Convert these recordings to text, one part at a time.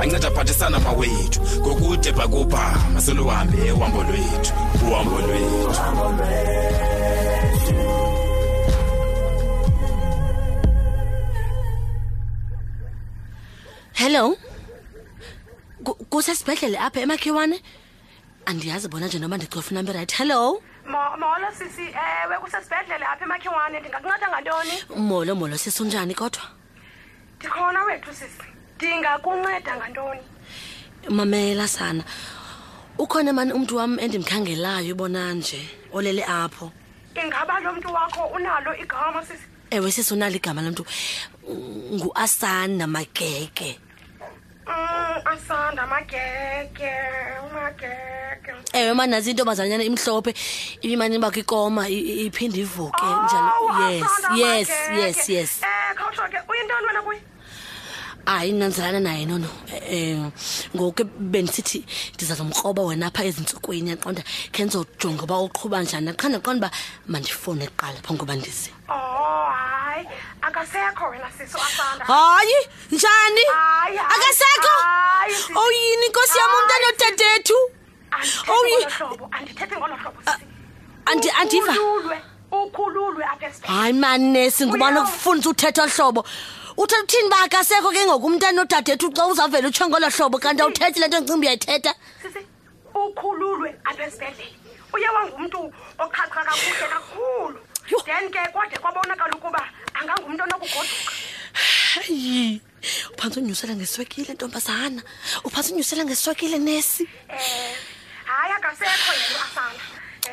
anceda phathisana mawethu ngokude bhakubha maseluhambe uhambo lwethu uhambo lwethu hello kusesibhedlele apha emakhiwane andiyazi bona nje noba ndicofa unamba right hello molo sisi ewe kusesibhedlele apha emakhiwane ndingakunceda ngantoni molo molo sisi unjani kodwa ndikhona wethu sisi ndingakunceda ngantoni mamela sana ukhona mani umntu wam endimkhangelayo ibona nje olele apho ingaba lo mntu wakho unalo igama sisi ewe sisi unalo igama lo mntu nguasana mageke asanda amagege umagege ewe mani nazi into bazanyana imhlophe ibimane bakho ikoma iphinde ivuke oh, njalo yes yes yes yes eh khawutsho ke uyintoni wena kuye hayi nanzelana naye nono um ngoku bendisithi ndizazomkroba wena apha ezintsukwini yaqonda khe ndizojonga uba uqhuba njani naqha ndaqonda uba mandifone kuqala phambi koba ndize oh hayi akasekho wena siso asanda hayi njani Hayi, hayi, akasekho hayi, sisi. owuyini nkosi yam umntana Hayi, sisi. odadethu Andithethi Oyi. ngolo hlobo, andithethi ngolo hlobo, sisi. Andi- andiva. Ukhululwe, ukhululwe apha esibhedlele. hayi manesi ngubani Uyawu. okufundisa uthetha olu hlobo uthetha uthini uba akasekho ke ngoku umntana odadethu xa uzawuvela utsho ngolo hlobo kanti awuthethi le nto ndicinga uba uyayithetha Sisi, ukhululwe apha esibhedlele uye wangumntu oqhaqha kakuhle kakhulu then ke kwade kwabonakala ukuba angangumntu onokugoduka hayi uphantsi unyusela ngeswekile ntombazana uphantsi unyusela ngeswekile nesi um hayi akasekho yena asana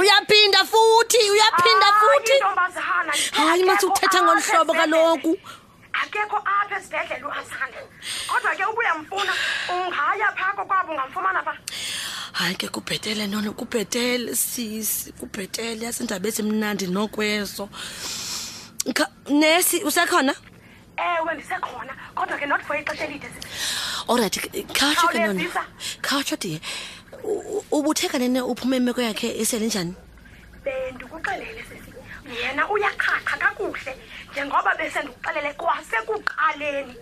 uyaphinda futhi uyaphinda futhi hayi mase uthetha ngolu hlobo kaloku akekho apha esibhedlele uasanda kodwa ke ubuyamfuna ungaya phako kwabo ungamfumana pha hayi ke kubhetele nono kubhetele sisi kubhetele yasindaba ezimnandi nokwezo nesi usekhona ewe ndisekhona kodwa ke not for ixesha elide olrayithi khawutsho ke nono khawutsho diye ubutheka nene uphuma imeko yakhe eselinjani bendikuxelele sisi yena uyaqhaqha kakuhle njengoba besendikuxelele kwasekuqaleni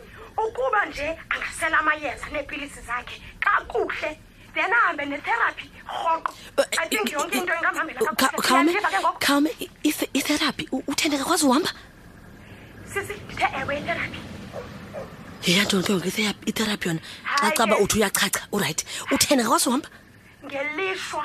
ukuba nje angasela amayeza neepilisi zakhe kakuhle then ahambe netherapy rhoqo i think yonke into ingamhambela kakuhlekhalme itherapy uthende kakwazi uhamba sisi ndithe ewe itherapy yeya ntonto yonke itherapy yona xa caba uthi uyachacha urayithi uthende kakwazi uhamba ngelishwa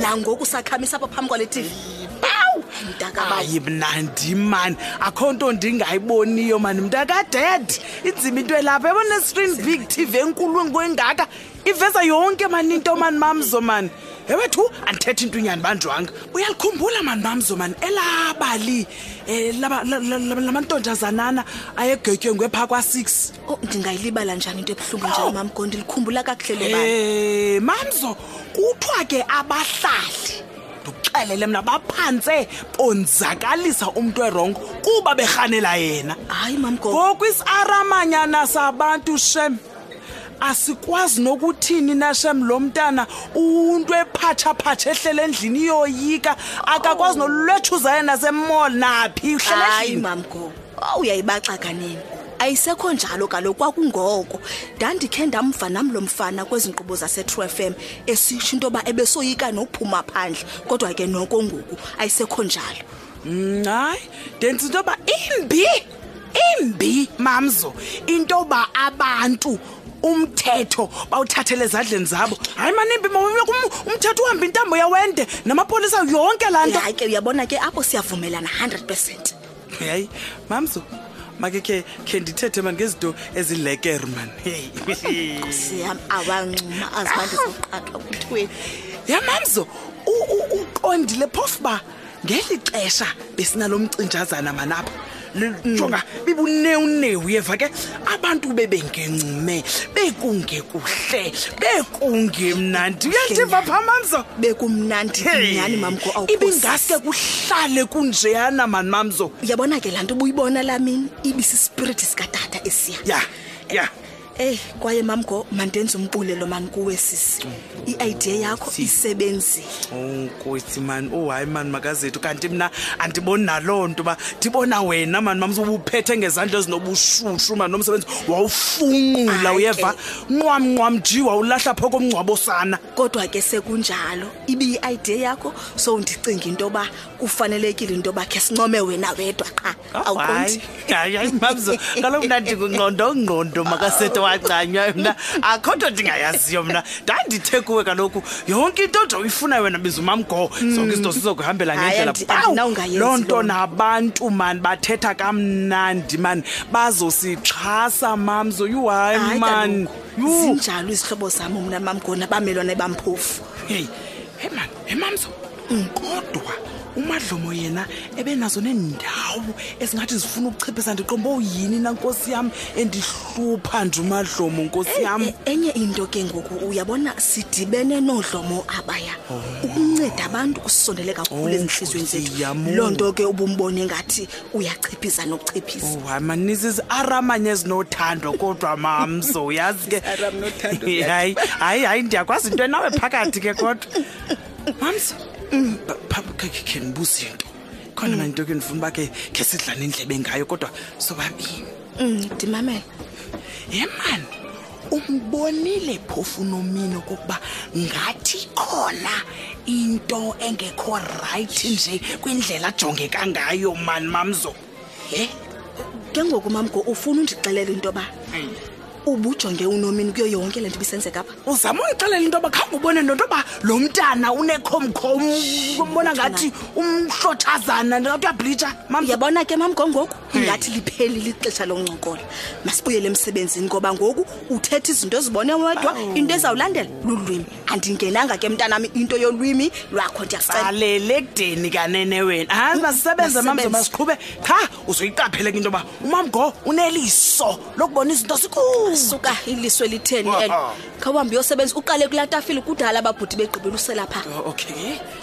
nangoku sakhamisa apha phambi kwale tv mntakabayi mnandi mani akho nto ndingayiboniyo mani mntakadad inzima into elapha yabona screen big tv enkulu engwengaka iveza yonke mani into mani mamzo mani ewethu andithetha into inyani banjwanga uyalikhumbula mani mamzo mani elabali um la mantonjazanana ayegetywe ngwepha kwa-six oh ndingayilibala njani into ebuhlungu njalo mamgondi likhumbula kakuhle lo bani mamzo kuthiwa ke abahlali ndikuxelele mna baphantse bonzakalisa umntu erongo kuba berhanela yena hayi mamgoku isiaramanyana sabantu shem asikwazi nokuthini nashem lo mntana untu ephathaphatha ehlele endlini iyoyika akakwazi nolulwetshuzayo nasemall naphi uhlele endlini uyayibaxaka nini ayisekho njalo kaloku kwakungoko ndandikhe ndamva nam lo mfana kwezi nkqubo zasetrue f m esitsho into yoba ebesoyika nokuphuma phandle kodwa ke noko ngoku ayisekho njalo hayi ndenza into yoba imbi imbi mamzo into yoba abantu umthetho bawuthathele ezadleni zabo hayi manimbi mawuloku umthetho uhamba intambo yawende namapolisa yonke laa nto hayi ke uyabona ke apho siyavumelana 100 percent yayi mamzo make khe khe ndithethe mani ngezinto ezileker mani nkosi yam awanxuma azibandi zoqatha kuthiweni ya mamzo u- u- uqondile phofu uba ngeli xesha besinalo mcinjazana manapha jonga bibunewunewu yeva ke abantu bebengencume bekungekuhle bekungemnandi uyandiva phaa mamzo bekumnandi nyhani mamgo awukhosi. ibingaske kuhlale kunjeyana mani mamzo uyabona ke laa nto ubuyibona laa mini ibisispiriti sikatata esiya ya ya eyi kwaye mamgo mandenze umbulelo mani kuwe sisi i-idea yakho isebenzile unkosi mani oh hayi mani makazethu kanti mna andiboni naloo nto uba ndibona wena mani mamsa ubuphethe ngezandla ezinobushushu mani nomsebenzi wawufunqula uyeva nqwam nqwam ji wawulahla pho komngcwabo sana kodwa ke sekunjalo ibiyi-idea yakho so ndicinga into yoba kufanelekile into yoba khe sincome wena wedwa qha Awu, hayi hayi hayi mamzo kaloku mna ndingungqondo ngqondo makasete wagcanywa mna akho nto ndingayaziyo mna ndandithe kuwe kaloku yonke into oja uyifuna wena biza umamgo zonke izinto sizokuhambela Hayi, ngendlela andi- Pawu! andinawungayenzi loo nto loo nto. nabantu mani bathetha kamnandi mani bazosixhasa mamzo yhu hayi Hayi mani kaloku, Yhu. zinjalo izihlobo zam mna mamgona bamelwane bamphofu heyi hemani hemamzo Mm, kodwa umadlomo yena ebenazo neendawo ezingathi zifuna ukuchiphisa ndiqomba uyini na nkosi yam endihlupha nje umadlomo nkosi yam E- enye into ke ngoku uyabona sidibene noodlomo abaya ukunceda abantu kusondele kakhulu Oh, ezintliziyweni Nkosi zethu yam. loo nto ke ubumbone ngathi uyachiphisa nokuchiphisa Oh, hayi manisi iziaramanye ezinothando kodwa mamzo uyazi ke Iziaram nothando, uyazi. hayi hayi hayi ndiyakwazi into enawe phakathi ke kodwa Mams, mm, phambi ke ke ngibuza into. Khona manje into ke ngifuna uba ke ke sidlane indlebe ngayo kodwa sobabini. Mm, dimamela. Ye man, umbonile phofu nomini okokuba ngathi khona into engekho right nje kwindlela ajongeka ngayo man mamzo. he ke ngoku mamgo ufuna undixelela into yoba ubujonge unomini kuyo yonke le nto ibisenzeka apha uzama undixelela into yoba khange ubone nto ntoba lo mntana unekhomkhom umbona ngathi umhlothazana ndingathi uyablitsha mam yabona ke mamgo ngoku ingathi liphelile ixesha loncokola masibuyele emsebenzini ngoba ngoku uthetha izinto ezibone wedwa into ezawulandela lulwimi andingenanga ke mntanam into yolwimi lwakho ndiyasalele ekudeni kanene wena hayi masisebenze mamzo masiqhube qha uzoyiqaphele ke into yoba umamgo uneliso lokubona izinto sikusuka iliso elitheni and khawuhambe uyosebenza uqale kulaa tafile kudala ababhuti begqibela usela phaa oh, okay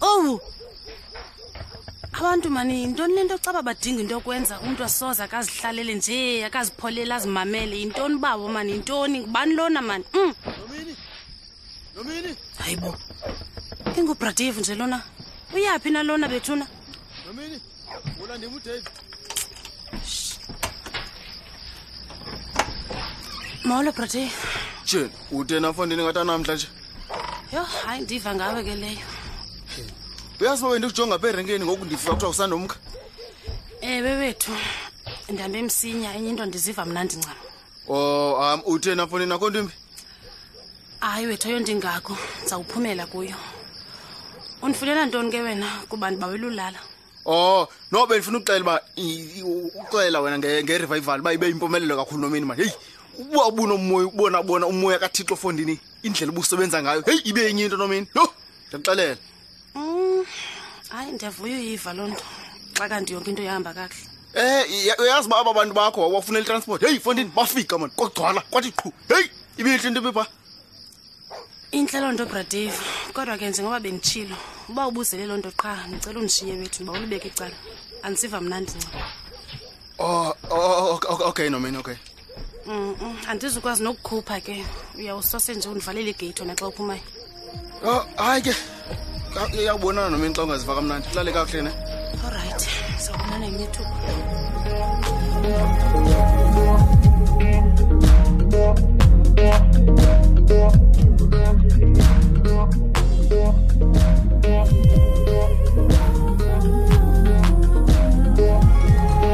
owu abantu mani yintoni le nto xa babadinga into yokwenza umntu asoze akazihlalele nje akazipholele azimamele yintoni bawo mani yintoni ngubani lona mani um hayi bo ingubradeve nje lona uyaphi nalona bethuna Wona ndimu Dave. Molo brother. Jane, ude nafondini ngathi anamhla nje. Yho, hayi ndiva ngawe ke leyo. Uyazi uba bendikujonga apha erenkeni ngoku ndiva kuthiwa usandomka. Ewe wethu, ndihamba emsinya enye into ndiziva mnandi ncam. o um utheni afoni nakho ntimbi hayi wethu ayo ndingako ndizawuphumela kuyo undifunela ntoni ke wena kuba ndibawela ulala o oh, no bendifuna ukuxela uba uxela wena ngerevival uba ibe yimpumelelo kakhulu nomini mani heyi uba ubunomoya ubona bona umoya kathixo fondini indlela ubusebenza ngayo heyi ibe enye into nomini yho ndiyakuxelela Mm, hayi ndiyavuya uyiva loo nto xa kanti yonke into yahamba kakuhle Eh, ya- uyazi uba aba bantu bakho wabafunela itransport. Hey, fondini bafika man, kwagcwala kwathi qhu. Hey, ibintle into bepha. intle loo nto bradave kodwa ke njengoba benditshilo uba ubuzele loo nto qha ndicela undishiye wethu uba ulibeke icala andisiva mnandi ncam Oh, oh, oh, okay, okay, no man, okay. Mm, mm, andizukwazi nokukhupha ke uyawusose nje undivalele igeyithi wena xa uphumayo oh, hayi ke iyawubonana nomini xa ungaziva kamnandi ulale kakuhle ne olrayithi sawubonana ngenye ithuba